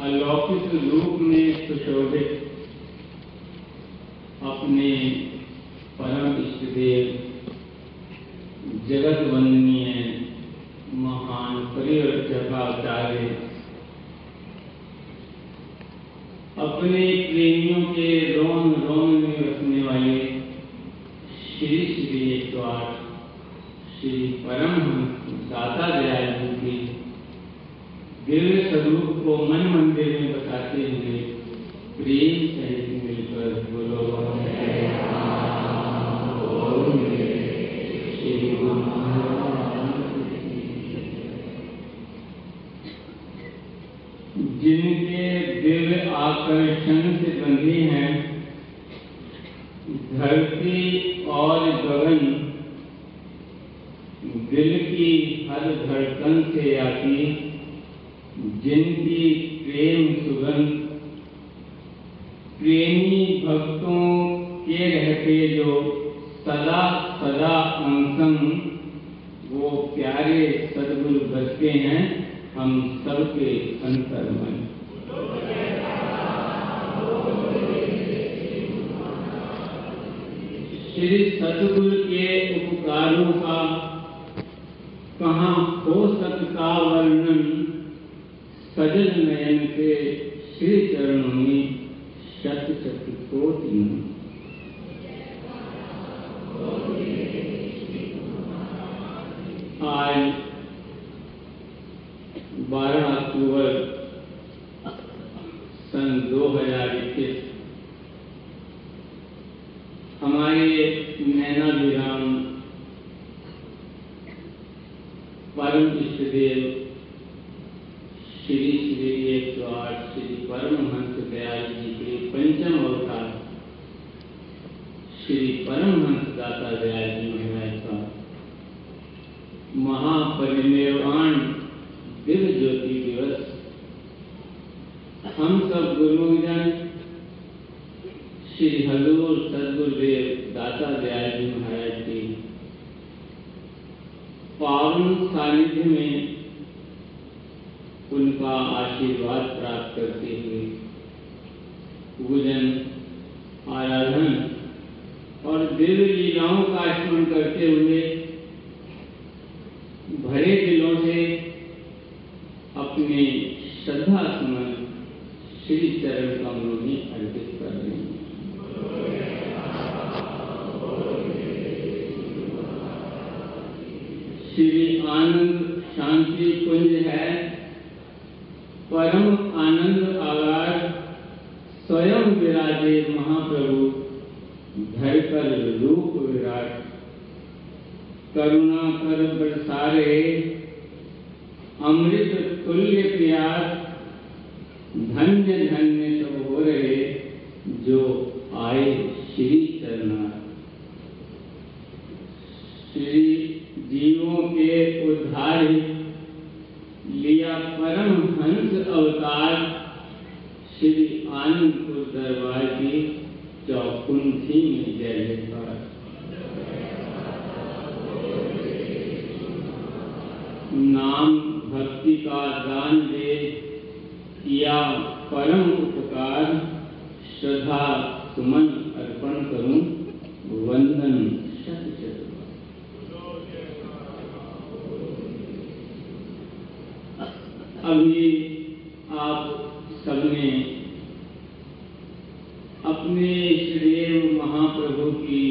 अलौकिक रूप में सुशोभित अपने परम इष्टदेव जगत वंदनीय महान परिवर्तकाचार्य, अपने प्रेमियों के रोम रोम में रखने वाले श्री श्री एक श्री परमहंस दाता दयालु स्वरूप को मन मंदिर में बताते हुए प्रेम सहित मिलकर बोलो। श्री सतगुरु के उपकारों का कहा, हो सकता वर्णन सजन नयन के श्री चरणों में शत शत कोटि नमन। आज बारह अक्टूबर सन 2021 हमारे नैना विराम परम इष्टदेव श्री श्री एक सौ आठ श्री परमहंस दयाल जी के पंचम अवतार, श्री परमहंस दाता दयाल जी महाराज का महापरिनिर्वाण दिव्य ज्योति दिवस। हम सब गुरुजन, श्री हजूर सदगुरुदेव दाता दयाल जी महाराज की पावन सानिध्य में उनका आशीर्वाद प्राप्त करते हुए पूजन, आराधन और दिव्य लीलाओं का स्मरण करते हुए भरे दिलों से अपने श्रद्धा सुमन श्री चरण कमलों में अर्पित कर रहे हैं श्री आनंद शांति कुंज है परम आनंद आगार स्वयं विराजे महाप्रभु धरकर रूप विराट करुणा कर बरसारे अमृत तुल्य प्यास धन्य धन्य सब हो रहे जो आए श्री चरणार श्री जीवों के उद्धार लिया परम हंस अवतार श्री आनंदपुर दरबार की चौकुंठी में जय जयकार नाम भक्ति का दान दे किया परम उपकार श्रद्धा सुमन अर्पण करूँ वंदन शत शत अभी आप सबने अपने श्रीदेव महाप्रभु की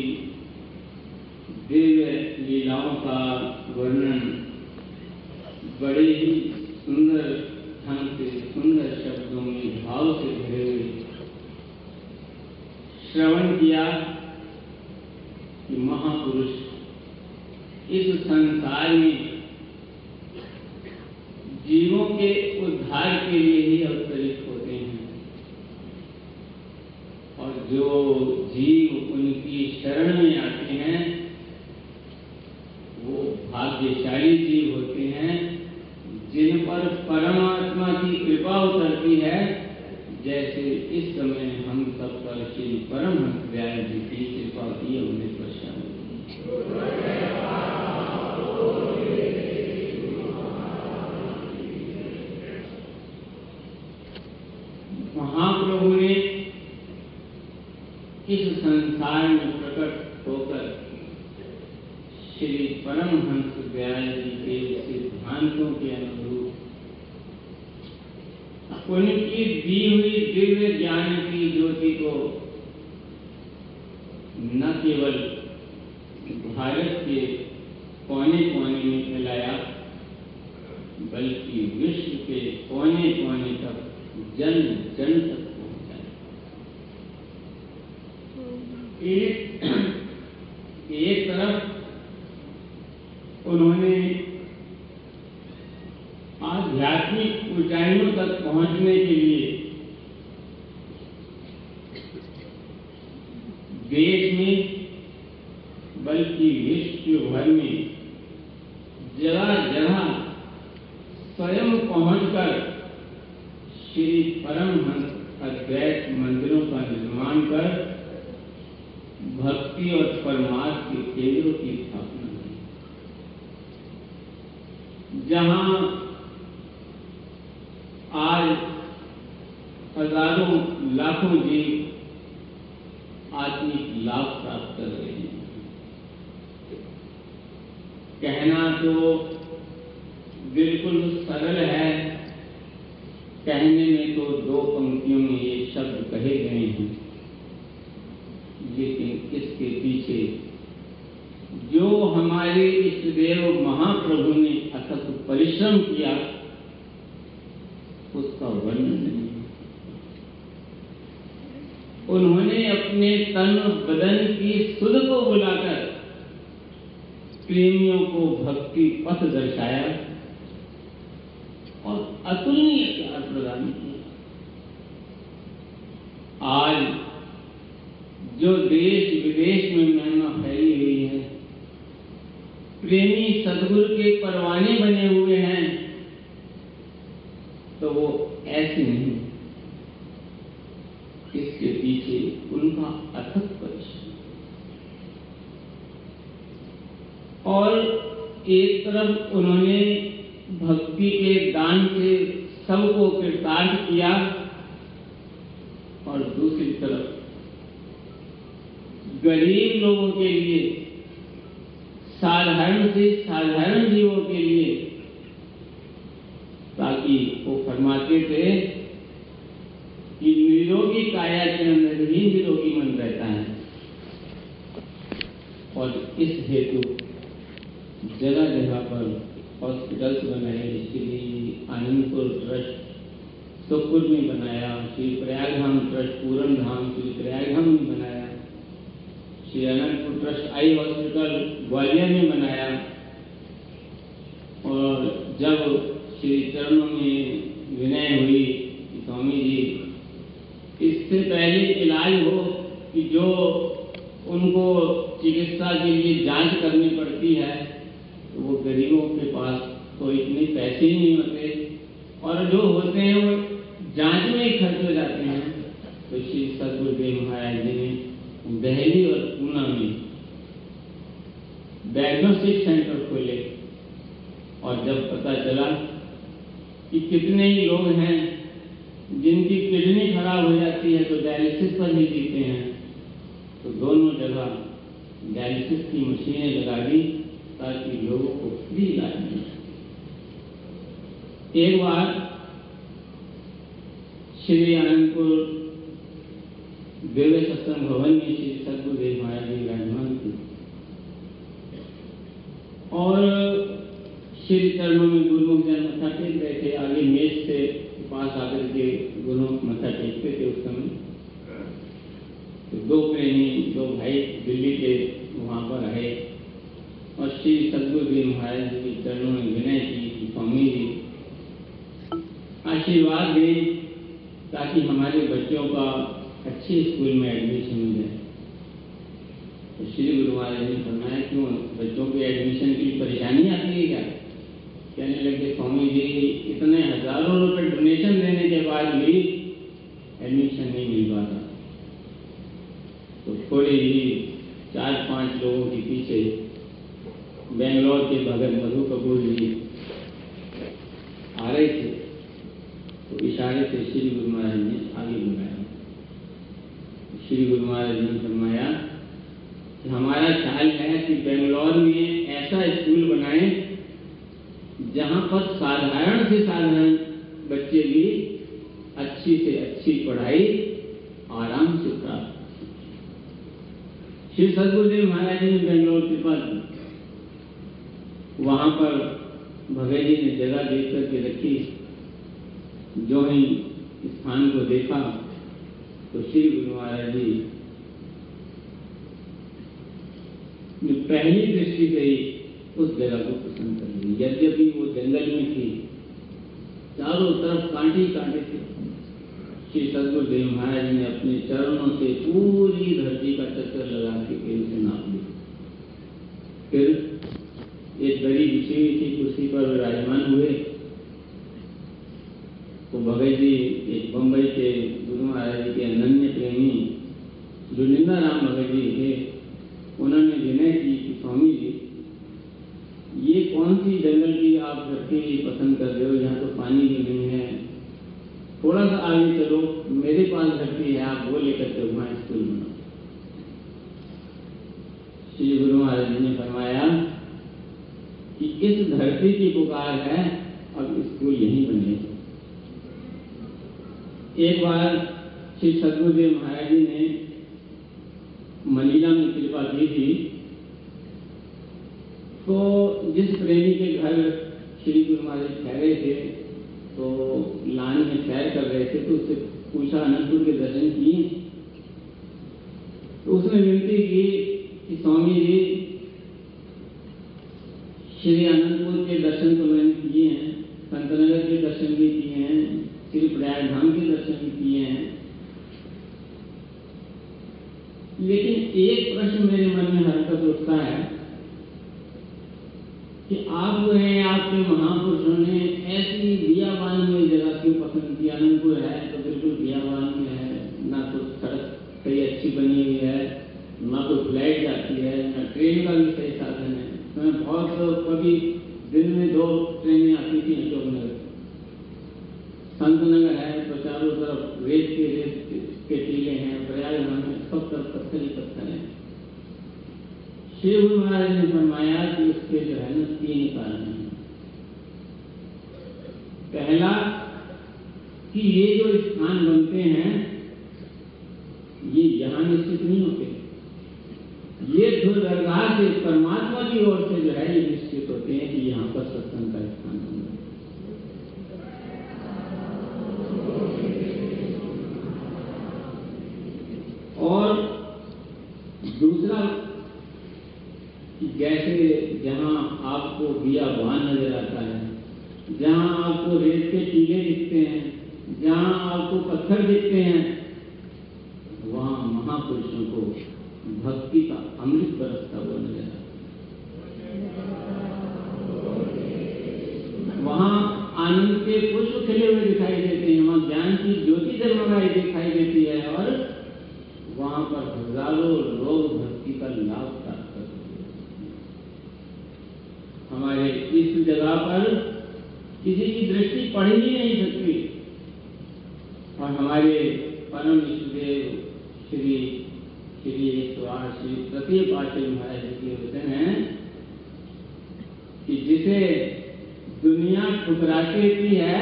दिव्य लीलाओं का वर्णन बड़े ही सुंदर ढंग से, सुंदर शब्दों में, भाव से भरे हुए श्रवण किया कि महापुरुष, इस संसार में जीवों के उद्धार के लिए ही अवतरित होते हैं और जो जीव उनकी शरण में आते हैं, वो भाग्यशाली जीव होते हैं, जिन पर परमात्मा की कृपा उतरती है। जैसे इस समय हम सब पर श्री परमहंस दयाल जी की कृपा की उन्हें प्रशांत इस संसार में प्रकट होकर श्री परमहंस दयाल जी के सिद्धांतों के अनुरूप उनकी दी हुई दिव्य ज्ञान की ज्योति को न केवल भारत के कोने कोने में फैलाया, बल्कि विश्व के कोने कोने तक जन जन तक पहुँचाया एक एक तरफ़ उन्होंने आध्यात्मिक ऊंचाइयों तक पहुँचने के लिए देश में बल्कि विश्व भर में जगह जगह स्वयं पहुंचकर श्री परमहंस अद्वैत मंदिरों का निर्माण कर भक्ति और परमार्थ के केंद्रों की स्थापना की। जहाँ आज हज़ारों लाखों जीव आत्मिक लाभ प्राप्त कर रहे हैं कहना तो बिल्कुल सरल है। कहने में तो दो पंक्तियों में ये शब्द कहे गए हैं। लेकिन इसके पीछे जो हमारे इष्ट देव महाप्रभु ने अथक परिश्रम किया, उसका वर्णन नहीं उन्होंने अपने तन बदन की सुध को बुलाकर प्रेमियों को भक्ति पथ दर्शाया और अतुलनीय प्यार प्रदान किया। आज जो देश विदेश में महिमा फैली हुई है, प्रेमी सदगुरु के परवाने बने हुए हैं तो वो ऐसे नहीं इसके पीछे उनका अथक परिश्रम और एक तरफ़ उन्होंने भक्ति के दान से सबको कृतार्थ किया और दूसरी तरफ़ गरीब लोगों के लिए, साधारण से साधारण जीवों के लिए, ताकि वो फरमाते थे कि निरोगी काया के अंदर ही निरोगी मन रहता है। और इस हेतु जगह जगह पर हॉस्पिटल्स बनाए श्री आनंदपुर ट्रस्ट सुखपुर में बनाया श्री प्रयागधाम ट्रस्ट पूरन धाम श्री प्रयागधाम में बनाया। Shri Anantpur trust eye hospital Gwalior में बनाया। और जब श्री चरणों में विनय हुई स्वामी जी, इससे पहले इलाज हो कि जो उनको चिकित्सा के लिए जाँच करनी पड़ती है तो वो गरीबों के पास तो इतने पैसे ही नहीं होते। और जो होते हैं, वो जाँच में ही खर्च हो जाते हैं। तो श्री सदगुरुदेव महाराज जी ने दहली और पूना में डायग्नोस्टिक सेंटर खोले। और जब पता चला कि कितने ही लोग हैं, जिनकी किडनी खराब हो जाती है तो डायलिसिस पर ही जीते हैं। तो दोनों जगह डायलिसिस की मशीनें लगा दी। ताकि लोगों को फ्री इलाज मिले। एक बार श्री आनंदपुर देवे सत्संग भवन में श्री सदगुरुदेव महाराज जी विराजमान थे। और श्री चरणों में गुरुमुख जन मथा टेक रहे थे। आगे मेज से पास आकर के गुरुमुख मथा टेकते थे उस समय। तो दो प्रेमी, दो भाई दिल्ली के वहाँ पर आए। और श्री सदगुरुदेव महाराज जी के चरणों में विनय की स्वामी जी, आशीर्वाद दें ताकि हमारे बच्चों का अच्छे स्कूल में एडमिशन जाए। तो श्री गुरु महाराज ने फरमाया, क्यों? बच्चों के एडमिशन की परेशानी आती है क्या? कहने लगे, स्वामी जी, इतने हज़ारों रुपए डोनेशन देने के बाद भी एडमिशन नहीं मिल पाता तो थोड़े ही चार पाँच लोगों के पीछे बेंगलोर के भगत मधु कपूर जी आ रहे थे तो इशारे से श्री गुरु महाराज ने आगे बुलाया। श्री गुरु महाराज ने फरमाया हमारा ख्याल है कि बेंगलोर में ऐसा स्कूल बनाए जहाँ पर साधारण से साधारण बच्चे भी अच्छी से अच्छी पढ़ाई आराम से प्राप्त श्री सदगुरुदेव महाराज ने बेंगलोर के पास वहाँ पर जी ने जगह देख करके रखी। जो ही स्थान को देखा तो श्री गुरु महाराज जी ने पहली दृष्टि से ही उस जगह को पसंद कर ली। यद्यपि वो जंगल में थी, चारों तरफ़ कांटे कांटे थे। श्री सदगुरुदेव महाराज ने अपने चरणों से पूरी धरती का चक्कर लगा के फिर उसे नाप लिया। फिर एक दरी बिछी हुई थी कुर्सी पर विराजमान हुए। तो भगत जी एक बम्बई के गुरु महाराज जी के अनन्य प्रेमी जो निंदा राम भगत जी थे। उन्होंने विनय की कि स्वामी जी, ये कौन सी जंगल की आप धरती पसंद कर रहे हो? यहाँ तो पानी भी नहीं है। थोड़ा सा आगे चलो, मेरे पास धरती है, आप वो लेकर के वहाँ स्कूल बनाओ श्री गुरु महाराज जी ने फरमाया कि इस धरती की पुकार है, अब स्कूल यही बने। एक बार श्री सदगुरुदेव महाराज जी ने मनीला में कृपा की थी। तो जिस प्रेमी के घर श्री गुरु महाराज ठहरे थे तो लान में सैर कर रहे थे तो उससे पूछा, अनंतपुर के दर्शन किए? तो उसने विनती की कि, स्वामी जी श्री अनंतपुर के दर्शन तो मैंने किए हैं संतनगर के दर्शन भी किए हैं, श्री प्रयाग धाम के दर्शन भी किए हैं। लेकिन एक प्रश्न मेरे मन में हरकत उठता है कि आप जो है, आपके महापुरुषों ने ऐसी बियाबान में जगह क्यों पसंद की? अनंतपुर है तो बिल्कुल बियाबान में है, ना तो सड़क सही अच्छी बनी हुई है, ना तो फ़्लाइट जाती है, ना ट्रेन का भी सही साधन मैं बहुत कभी दिन में दो ट्रेनें आती थी अशोक नगर। संत नगर है तो चारों तरफ़ रेत के रेत के टीले हैं, प्रयाग में सब तरफ़ पत्थर ही पत्थर हैं। गुरु महाराज ने फरमाया कि उसके जो है ना, तीन कारण हैं। पहला, कि ये जो स्थान बनते हैं, ये यहाँ निश्चित नहीं होते। जो दरगाह से परमात्मा की ओर से जो है ये निश्चित होते हैं कि यहाँ पर सत्संग का स्थान और दूसरा, जैसे जहाँ आपको दिया बान नज़र आता है, जहाँ आपको रेत के टीले दिखते हैं, जहाँ आपको पत्थर दिखते हैं, वहाँ महापुरुषों का अमृत बरसता हुआ नज़र आता वहाँ आनंद के पुष्प खिले हुए दिखाई देते हैं, वहाँ ज्ञान की ज्योति जगमगाई दिखाई देती है और वहाँ पर हज़ारों लोग भक्ति का लाभ प्राप्त करते हैं। हमारे इस जगह पर किसी की दृष्टि पड़ ही नहीं सकती। और हमारे परम विष्णुदेव श्री श्री ईश्वर श्री प्रतीप आचार्य महाराज जी के वचन है, कि जिसे दुनिया ठुकराती रहती है,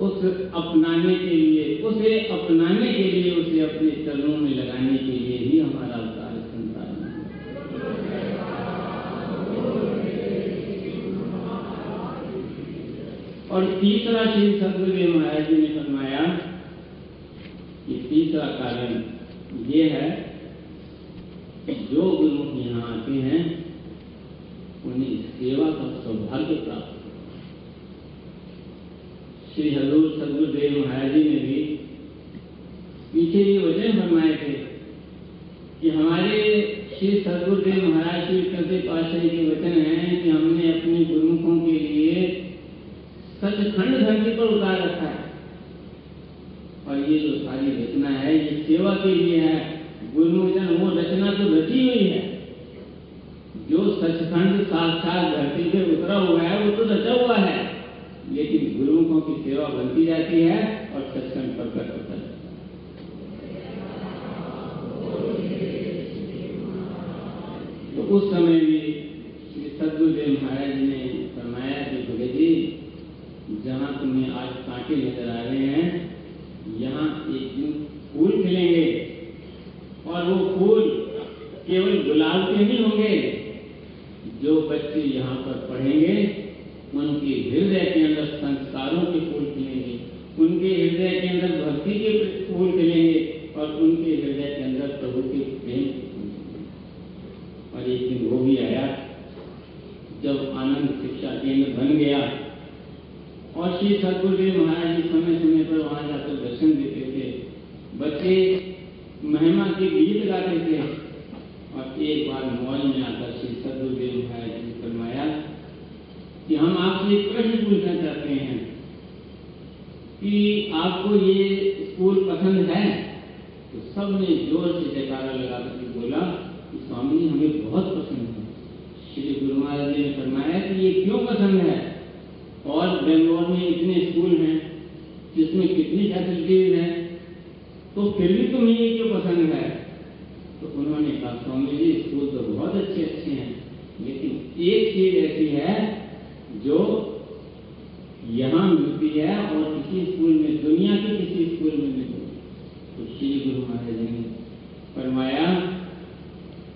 उस अपनाने के लिए, उसे अपनाने के लिए, उसे अपने चरणों में लगाने के लिए ही हमारा अवतार संसार और तीसरा श्री सदगुरुदेव महाराज जी ने फरमाया, कि तीसरा कारण ये है कि जो गुरुमुख यहाँ आते हैं, उन्हें सेवा का सौभाग्य प्राप्त श्री हजूर सदगुरुदेव महाराज जी ने भी पीछे ये वचन फरमाए थे कि हमारे श्री सदगुरुदेव महाराज श्री कृति पाशाही के वचन हैं कि हमने अपने गुरुमुखों के लिए सचखंड धरती पर उतार रखा है। और ये जो सारी रचना है, ये सेवा के लिए है। गुरुमुखजन वो रचना तो रची हुई है। सचखंड साक्षात धरती से उतरा हुआ है, वो तो रचा हुआ है। लेकिन गुरुओं की सेवा बनती जाती है और सचखंड प्रकट होता है। तो उस समय भी श्री सदगुरुदेव महाराज ने फरमाया कि भगत जी, जहाँ तुम्हें आज कांटे नज़र आ रहे हैं, यहाँ एक दिन फूल खिलेंगे और वो फूल केवल गुलाब के ही होंगे। जो बच्चे यहाँ पर पढ़ेंगे, उनके हृदय के अंदर संस्कारों के फूल खिलेंगे, उनके हृदय के अंदर भक्ति के फूल खिलेंगे और उनके हृदय के अंदर प्रभु के प्रेम और एक दिन वो भी आया, जब आनंद शिक्षा केंद्र बन गया और श्री सदगुरुदेव महाराज जी समय समय पर वहाँ जाकर दर्शन देते थे बच्चे महिमा के गीत गाते थे और एक बार मॉल में आकर श्री सदगुरुदेव महाराज जी फरमाया कि हम आपसे एक प्रश्न पूछना चाहते हैं कि आपको ये स्कूल पसंद है तो सबने ज़ोर से जयकारा लगा करके बोला कि स्वामी जी हमें बहुत पसंद है श्री गुरु महाराज जी ने फरमाया कि ये क्यों पसंद है और बेंगलोर में इतने स्कूल हैं जिसमें कितनी फैसिलिटीज़ हैं तो फिर भी तुम्हें ये क्यों पसंद है तो उन्होंने कहा स्वामी जी स्कूल तो बहुत अच्छे अच्छे हैं लेकिन एक चीज़ ऐसी है, जो यहाँ मिलती है और किसी स्कूल में, दुनिया के किसी स्कूल में मिलती तो श्री गुरु महाराज ने फरमाया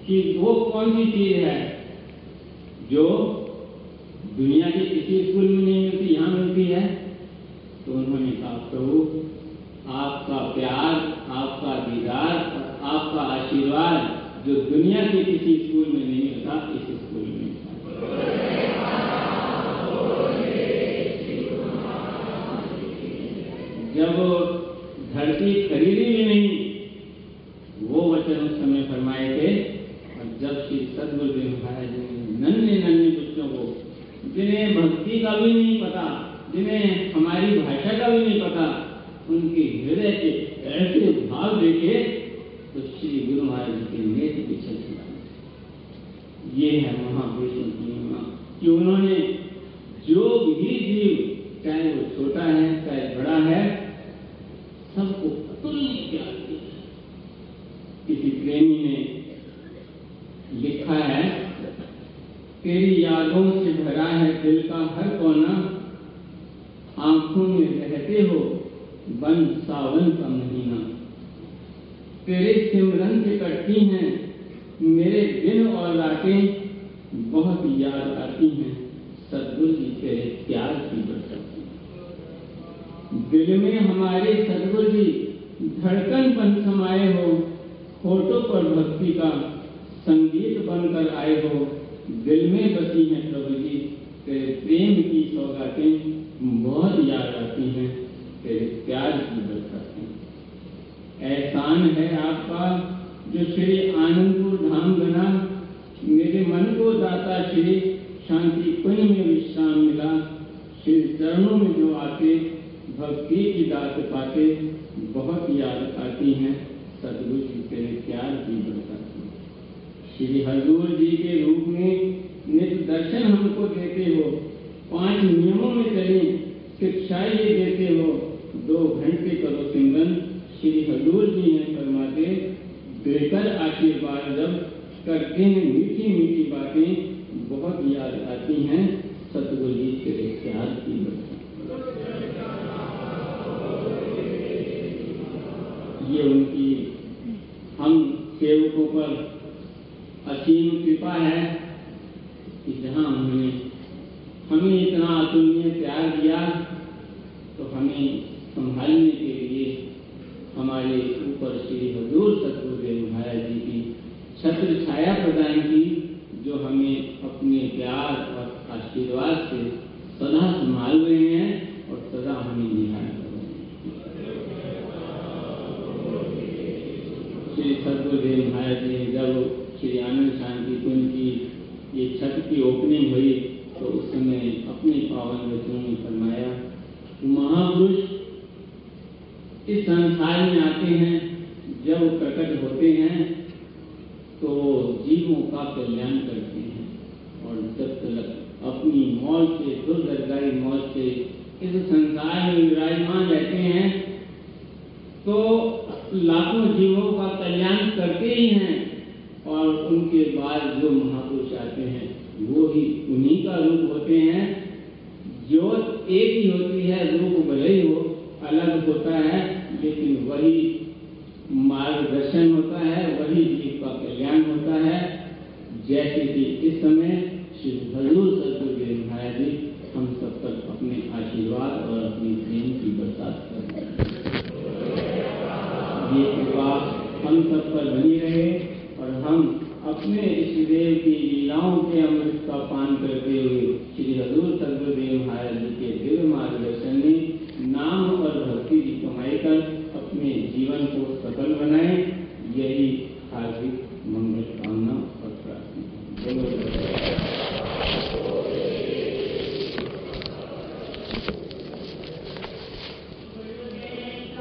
कि वो कौन सी चीज़ है जो दुनिया के किसी स्कूल में नहीं मिलती, यहाँ मिलती है? तो उन्होंने कहा, प्रभु, आपका प्यार, आपका दीदार और आपका आशीर्वाद जो दुनिया के किसी स्कूल में नहीं मिलता, इस स्कूल में वचन उस समय फरमाए थे, और जब श्री सदगुरुदेव महाराज ने नन्हे नन्हे बच्चों को, जिन्हें भक्ति का भी नहीं पता, जिन्हें हमारी भाषा का भी नहीं पता, उनके हृदय के ऐसे भाव देखे तो श्री गुरु महाराज जी के नेत्र पीछे चला ये है महापुरुषों की महिमा, कि उन्होंने जो भी जीव, चाहे वो छोटा है, चाहे बड़ा है, सबको अतुल्य प्यार किया किसी प्रेमी ने लिखा है, तेरी यादों से भरा है दिल का हर कोना। आँखों में रहते हो बन सावन का महीना। तेरे सिमरन से कटती हैं, मेरे दिन और रातें बहुत याद आती हैं। सदगुरु जी तेरे प्यार की बरसाती दिल में हमारे सदगुरु जी धड़कन बन समाये हो फ़ोटो पर भक्ति का संगीत बनकर आए हो, दिल में बसी हैं प्रभु जी, तेरे प्रेम की सौगातें बहुत याद आती हैं, तेरे प्यार की बरसातें। एहसान है आपका जो श्री आनंदपुर धाम बना, मेरे मन को दाता श्री शांति कुंज में विश्राम मिला, श्री चरणों में जो आते, भक्ति की दात पाते, बहुत याद आती हैं। सदगुरु जी तेरे प्यार की बरसाती श्री हजूर जी के रूप में नित्य दर्शन हमको देते हो। पाँच नियमों में चले, शिक्षा ये देते हो। दो घंटे करो सिमरन श्री हजूर जी ने फरमाते। बेहतर आशीर्वाद जब करते हैं, मीठी मीठी बातें बहुत याद आती हैं। सतगुरु जी तेरे प्यार की बरसात ये उनकी, हम सेवकों पर असीम कृपा है कि जहाँ उन्होंने हमें इतना अतुलनीय प्यार दिया तो हमें संभालने के लिए हमारे ऊपर श्री हजूर सतगुरुदेव महाराज जी की छत्र छाया प्रदान की, जो हमें अपने प्यार और आशीर्वाद से सदा संभाल रहे हैं और सदा हमें निहार सतगुरुदेव महाराज ने जब श्री आनंद शांति कुंज की ये छत की ओपनिंग हुई तो उस समय अपने पावन वचनों में फरमाया, महापुरुष, इस संसार में आते हैं, जब प्रकट होते हैं तो जीवों का कल्याण करते हैं। और जब तक अपनी मौत से दुर्दरकारी मौत से इस संसार में विराजमान रहते हैं तो लाखों जीवों कल्याण करते ही हैं और उनके बाद जो महापुरुष आते हैं, वो ही उन्हीं का रूप होते हैं। ज्योत एक ही होती है, रूप भले ही हो, अलग होता है, लेकिन वही मार्गदर्शन होता है, वही जीव का कल्याण होता है। जैसे कि इस समय श्री हजूर सतगुरुदेव महाराज जी, हम सब तक अपने आशीर्वाद और अपनी प्रेम की बरसात कर रहे हैं। ये कृपा हम सब पर बनी रहे और हम अपने इस देव की लीलाओं के अमृत का पान करते हुए